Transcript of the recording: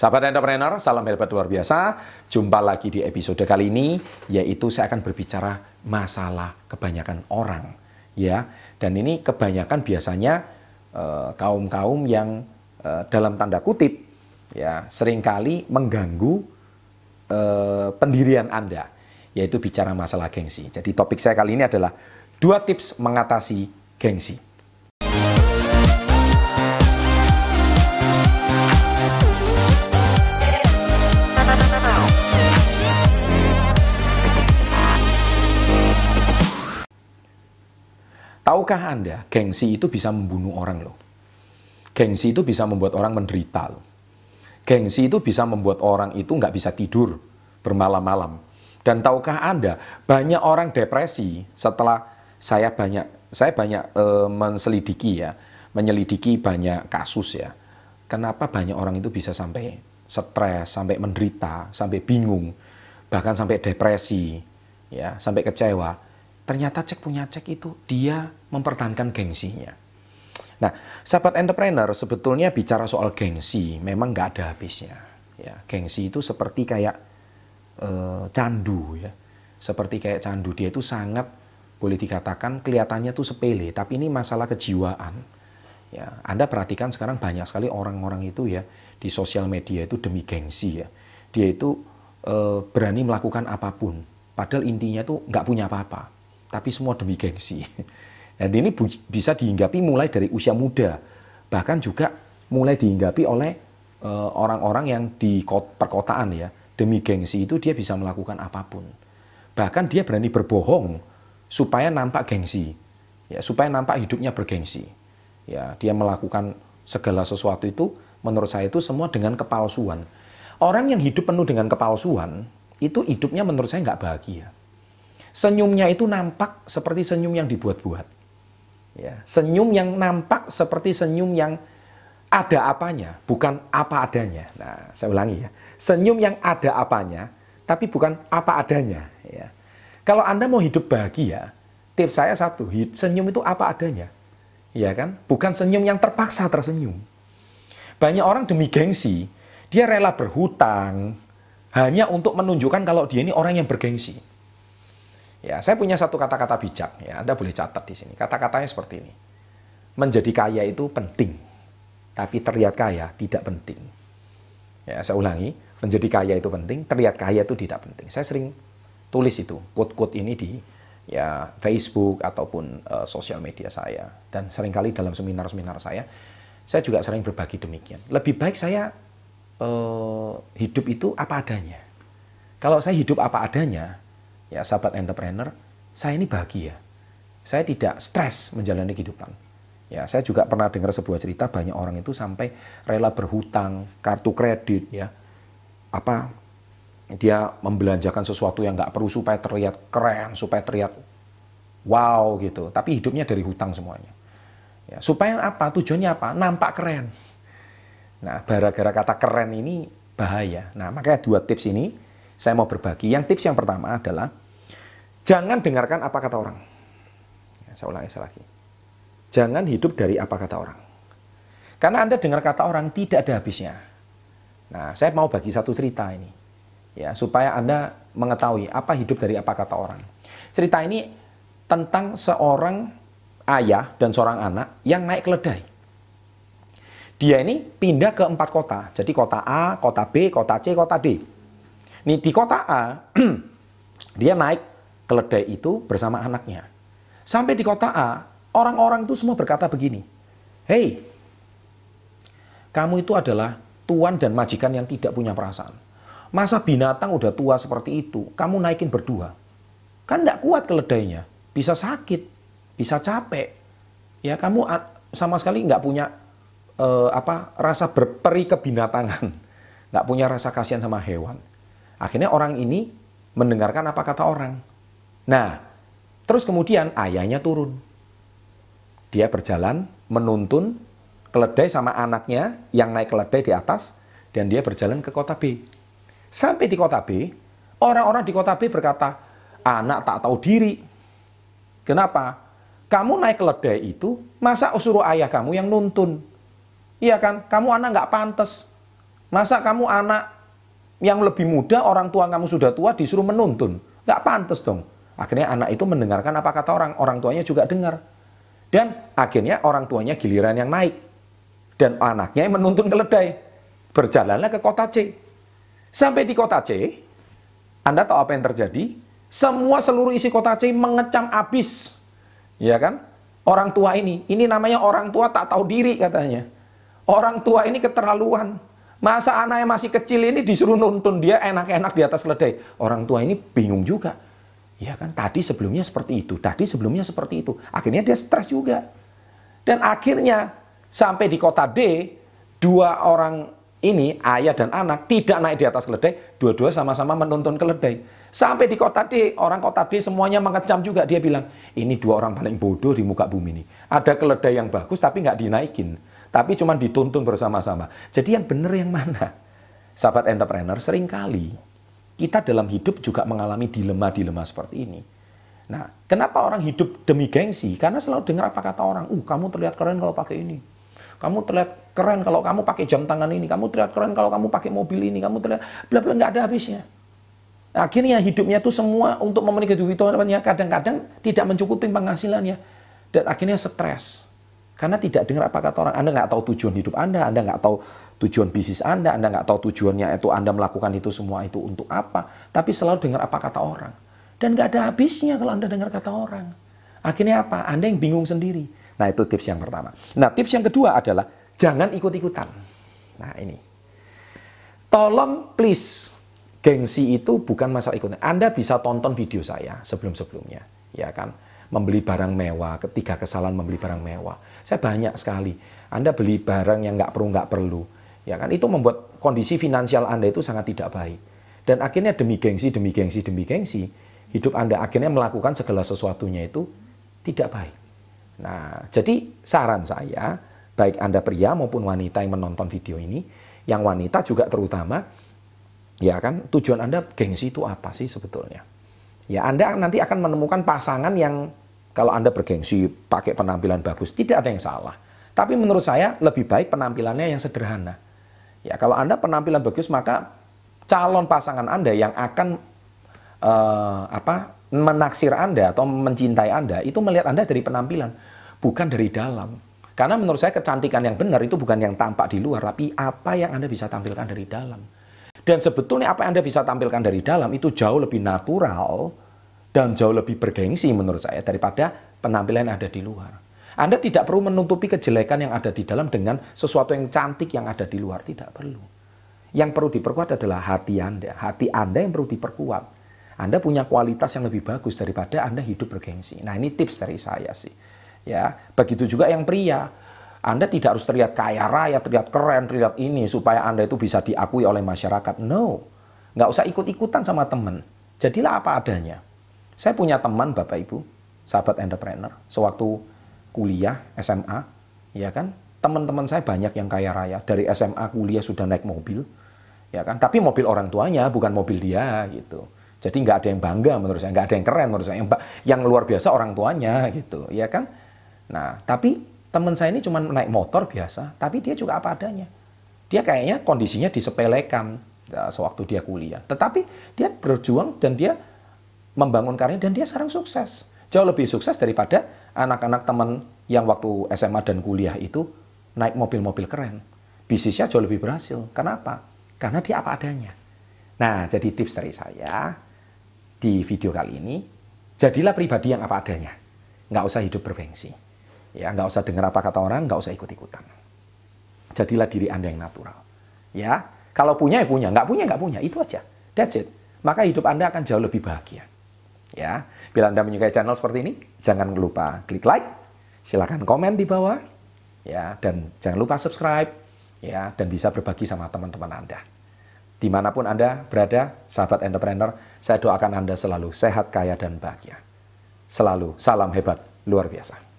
Sahabat entrepreneur, salam hebat luar biasa. Jumpa lagi di episode kali ini, yaitu saya akan berbicara masalah kebanyakan orang, ya. Dan ini kebanyakan biasanya eh, kaum-kaum uh, yang uh, dalam tanda kutip, ya, sering kali mengganggu uh, pendirian Anda, yaitu bicara masalah gengsi. Jadi topik saya kali ini adalah dua tips mengatasi gengsi. Tahukah Anda, gengsi itu bisa membunuh orang loh. Gengsi itu bisa membuat orang menderita loh. Gengsi itu bisa membuat orang itu nggak bisa tidur bermalam-malam. Dan tahukah Anda, banyak orang depresi setelah saya banyak saya banyak e, menselidiki ya, menyelidiki banyak kasus ya. Kenapa banyak orang itu bisa sampai stres, sampai menderita, sampai bingung, bahkan sampai depresi, ya, sampai kecewa ternyata cek punya cek itu dia mempertahankan gengsinya. Nah, sahabat entrepreneur sebetulnya bicara soal gengsi memang nggak ada habisnya. Ya, gengsi itu seperti kayak e, candu ya, seperti kayak candu dia itu sangat boleh dikatakan kelihatannya tuh sepele, tapi ini masalah kejiwaan. Ya, Anda perhatikan sekarang banyak sekali orang-orang itu ya di sosial media itu demi gengsi ya, dia itu e, berani melakukan apa pun, padahal intinya tuh nggak punya apa-apa tapi semua demi gengsi. Dan ini bisa dihinggapi mulai dari usia muda, bahkan juga mulai dihinggapi oleh eh, orang-orang yang di perkotaan ya. Demi gengsi itu dia bisa melakukan apa pun. Bahkan dia berani berbohong supaya nampak gengsi. Ya, supaya nampak hidupnya bergengsi. Ya, dia melakukan segala sesuatu itu menurut saya itu semua dengan kepalsuan. Orang yang hidup penuh dengan kepalsuan, itu hidupnya menurut saya nggak bahagia. Senyumnya itu nampak seperti senyum yang dibuat-buat. Ya, senyum yang nampak seperti senyum yang ada apanya, bukan apa adanya. Nah, saya ulangi ya. Senyum yang ada apanya, tapi bukan apa adanya. Ya. Kalau Anda mau hidup bahagia, tips saya satu, senyum itu apa adanya. Ya kan? Bukan senyum yang terpaksa tersenyum. Banyak orang demi gengsi, dia rela berhutang hanya untuk menunjukkan kalau dia ini orang yang bergengsi. Ya, saya punya satu kata-kata bijak, ya, Anda boleh catat di sini. Kata-katanya seperti ini. Menjadi kaya itu penting, tapi terlihat kaya tidak penting. Ya, saya ulangi, menjadi kaya itu penting, terlihat kaya itu tidak penting. Saya sering tulis itu, quote-quote ini di ya Facebook ataupun uh, sosial media saya dan sering kali dalam seminar-seminar saya, saya juga sering berbagi demikian. Lebih baik saya uh, hidup itu apa adanya. Kalau saya hidup apa adanya, ya sahabat entrepreneur, saya ini bahagia. Saya tidak stres menjalani kehidupan. Ya, saya juga pernah dengar sebuah cerita banyak orang itu sampai rela berhutang, kartu kredit, ya, apa dia membelanjakan sesuatu yang nggak perlu supaya terlihat keren, supaya terlihat wow gitu. Tapi hidupnya dari hutang semuanya. Ya, supaya apa? Tujuannya apa? Nampak keren. Nah, gara-gara kata keren ini bahaya. Nah, makanya dua tips ini saya mau berbagi. Yang tips yang pertama adalah Jangan dengarkan apa kata orang. Ya, saya ulangi lagi. Jangan hidup dari apa kata orang. Karena Anda dengar kata orang tidak ada habisnya. Nah, saya mau bagi satu cerita ini. Ya, supaya Anda mengetahui apa hidup dari apa kata orang. Cerita ini tentang seorang ayah dan seorang anak yang naik keledai. Dia ini pindah ke empat kota. Jadi kota A, kota B, kota C, kota D. Nih di kota A, dia naik keledai itu bersama anaknya. Sampai di kota A, orang-orang itu semua berkata begini, Hei, kamu itu adalah tuan dan majikan yang tidak punya perasaan. Masa binatang udah tua seperti itu, kamu naikin berdua. Kan tidak kuat keledainya, bisa sakit, bisa capek. Ya kamu sama sekali nggak punya uh, apa rasa berperi kebinatangan, nggak punya rasa kasihan sama hewan. Akhirnya orang ini mendengarkan apa kata orang. Nah, terus kemudian ayahnya turun. Dia berjalan menuntun keledai sama anaknya yang naik keledai di atas dan dia berjalan ke kota B. Sampai di kota B, orang-orang di kota B berkata, anak tak tahu diri. Kenapa? Kamu naik keledai itu, masa suruh ayah kamu yang nuntun? Iya kan? Kamu anak nggak pantas. Masa kamu anak yang lebih muda, orang tua kamu sudah tua, disuruh menuntun? Nggak pantas dong. Akhirnya anak itu mendengarkan apa kata orang, orang tuanya juga dengar. Dan akhirnya orang tuanya giliran yang naik. Dan anaknya yang menuntun keledai. Berjalanlah ke kota C. Sampai di kota C, Anda tahu apa yang terjadi? Semua seluruh isi kota C mengecam abis. Ya kan? Orang tua ini, ini namanya orang tua tak tahu diri katanya. Orang tua ini keterlaluan. Masa anak yang masih kecil ini disuruh nuntun dia enak-enak di atas keledai. Orang tua ini bingung juga. Ya kan, tadi sebelumnya seperti itu, tadi sebelumnya seperti itu. Akhirnya dia stres juga. Dan akhirnya sampai di kota D, dua orang ini, ayah dan anak, tidak naik di atas keledai, dua-dua sama-sama menuntun keledai. Sampai di kota D, orang kota D semuanya mengecam juga. Dia bilang, ini dua orang paling bodoh di muka bumi ini. Ada keledai yang bagus tapi nggak dinaikin tapi cuma dituntun bersama-sama. Jadi yang benar yang mana? Sahabat entrepreneur, sering kali kita dalam hidup juga mengalami dilema-dilema seperti ini. Nah, kenapa orang hidup demi gengsi? Karena selalu dengar apa kata orang, uh kamu terlihat keren kalau pakai ini. Kamu terlihat keren kalau kamu pakai jam tangan ini. Kamu terlihat keren kalau kamu pakai mobil ini. Kamu terlihat bla bla nggak ada habisnya. Akhirnya hidupnya itu semua untuk memenuhi kebutuhannya kadang-kadang tidak mencukupi penghasilannya dan akhirnya stres. Karena tidak dengar apa kata orang. Anda nggak tahu tujuan hidup Anda, Anda nggak tahu tujuan bisnis Anda, Anda nggak tahu tujuannya itu Anda melakukan itu semua itu untuk apa. Tapi selalu dengar apa kata orang. Dan nggak ada habisnya kalau Anda dengar kata orang. Akhirnya apa? Anda yang bingung sendiri. Nah itu tips yang pertama. Nah tips yang kedua adalah jangan ikut-ikutan. Nah ini. Tolong please, gengsi itu bukan masalah ikutan. Anda bisa tonton video saya sebelum-sebelumnya. Ya kan? Membeli barang mewah, ketiga kesalahan membeli barang mewah. Saya banyak sekali. Anda beli barang yang nggak perlu nggak perlu, ya kan? Itu membuat kondisi finansial Anda itu sangat tidak baik. Dan akhirnya demi gengsi, demi gengsi, demi gengsi, hidup Anda akhirnya melakukan segala sesuatunya itu tidak baik. Nah, jadi saran saya, baik Anda pria maupun wanita yang menonton video ini, yang wanita juga terutama, ya kan, tujuan Anda gengsi itu apa sih sebetulnya? Ya, Anda nanti akan menemukan pasangan yang kalau Anda bergengsi pakai penampilan bagus, tidak ada yang salah. Tapi menurut saya lebih baik penampilannya yang sederhana. Ya, kalau Anda penampilan bagus, maka calon pasangan Anda yang akan uh, apa menaksir Anda atau mencintai Anda itu melihat Anda dari penampilan, bukan dari dalam. Karena menurut saya kecantikan yang benar itu bukan yang tampak di luar, tapi apa yang Anda bisa tampilkan dari dalam. Dan sebetulnya apa yang Anda bisa tampilkan dari dalam itu jauh lebih natural dan jauh lebih bergengsi menurut saya daripada penampilan yang ada di luar. Anda tidak perlu menutupi kejelekan yang ada di dalam dengan sesuatu yang cantik yang ada di luar, tidak perlu. Yang perlu diperkuat adalah hati Anda. Hati Anda yang perlu diperkuat. Anda punya kualitas yang lebih bagus daripada Anda hidup bergengsi. Nah, ini tips dari saya sih. Ya, begitu juga yang pria. Anda tidak harus terlihat kaya raya, terlihat keren, terlihat ini supaya Anda itu bisa diakui oleh masyarakat. No. Nggak usah ikut-ikutan sama teman. Jadilah apa adanya. Saya punya teman Bapak Ibu, sahabat entrepreneur, sewaktu kuliah SMA, ya kan, teman-teman saya banyak yang kaya raya dari SMA kuliah sudah naik mobil, ya kan, tapi mobil orang tuanya bukan mobil dia gitu. Jadi nggak ada yang bangga menurut saya, nggak ada yang keren menurut saya. Yang, yang luar biasa orang tuanya gitu, ya kan. Nah, tapi teman saya ini cuma naik motor biasa, tapi dia juga apa adanya. Dia kayaknya kondisinya disepelekan ya, sewaktu dia kuliah. Tetapi dia berjuang dan dia membangun karir dan dia sekarang sukses. Jauh lebih sukses daripada anak-anak teman yang waktu SMA dan kuliah itu naik mobil-mobil keren. Bisnisnya jauh lebih berhasil. Kenapa? Karena dia apa adanya. Nah, jadi tips dari saya di video kali ini, jadilah pribadi yang apa adanya. Nggak usah hidup berfengsi. Ya, nggak usah dengar apa kata orang, nggak usah ikut-ikutan. Jadilah diri Anda yang natural. Ya, kalau punya ya punya, nggak punya nggak punya, itu aja. That's it. Maka hidup Anda akan jauh lebih bahagia. Ya, bila Anda menyukai channel seperti ini, jangan lupa klik like, silahkan komen di bawah, ya, dan jangan lupa subscribe, ya, dan bisa berbagi sama teman-teman Anda. Di mana pun Anda berada, sahabat entrepreneur, saya doakan Anda selalu sehat, kaya, dan bahagia. Selalu salam hebat, luar biasa.